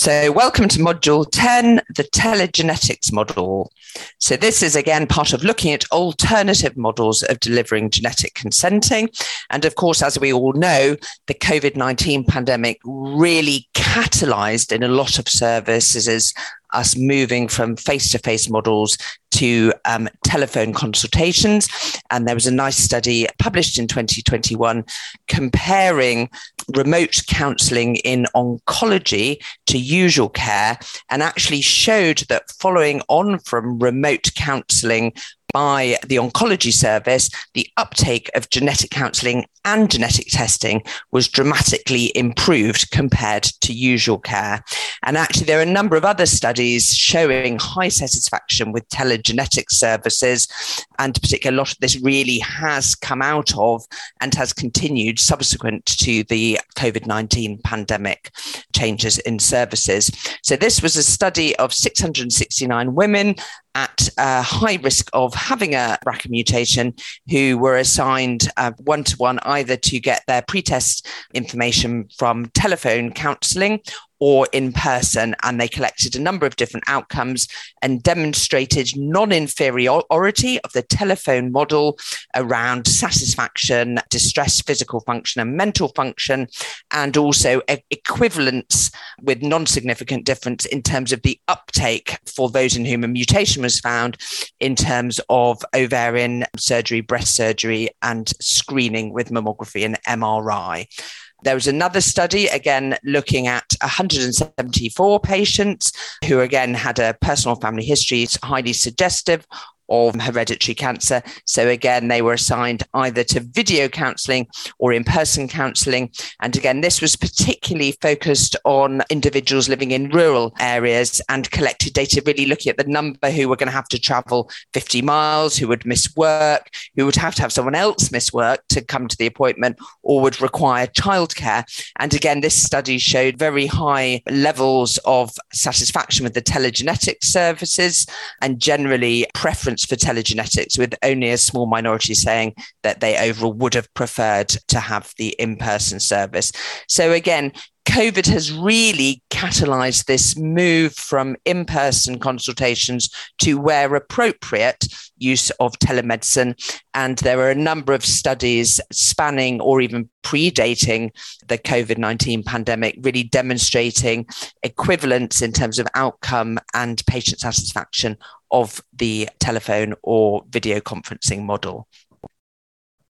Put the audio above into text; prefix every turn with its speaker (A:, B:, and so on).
A: So, welcome to Module 10, the telegenetics model. So, this is again part of looking at alternative models of delivering genetic consenting. And of course, as we all know, the COVID 19 pandemic really catalyzed in a lot of services us moving from face to face models to um, telephone consultations. And there was a nice study published in 2021 comparing remote counseling in oncology to usual care and actually showed that following on from remote counseling by the oncology service, the uptake of genetic counseling and genetic testing was dramatically improved compared to usual care. And actually, there are a number of other studies showing high satisfaction with telegenetic services. And particularly, a lot of this really has come out of and has continued subsequent to the COVID 19 pandemic changes in services. So, this was a study of 669 women at a high risk of having a BRCA mutation who were assigned one to one either to get their pretest information from telephone counseling or in person. And they collected a number of different outcomes and demonstrated non inferiority of the telephone model around satisfaction, distress, physical function, and mental function, and also equivalence with non significant difference in terms of the uptake for those in whom a mutation was found in terms of ovarian surgery, breast surgery, and screening with mammography and MRI. There was another study, again, looking at 174 patients who, again, had a personal family history, highly suggestive of hereditary cancer. So again, they were assigned either to video counselling or in person counselling. And again, this was particularly focused on individuals living in rural areas and collected data, really looking at the number who were going to have to travel 50 miles, who would miss work, who would have to have someone else miss work to come to the appointment or would require childcare. And again, this study showed very high levels of satisfaction with the telegenetic services and generally for telegenetics, with only a small minority saying that they overall would have preferred to have the in person service. So, again, COVID has really catalyzed this move from in person consultations to, where appropriate, use of telemedicine. And there are a number of studies spanning or even predating the COVID 19 pandemic, really demonstrating equivalence in terms of outcome and patient satisfaction of the telephone or video conferencing model.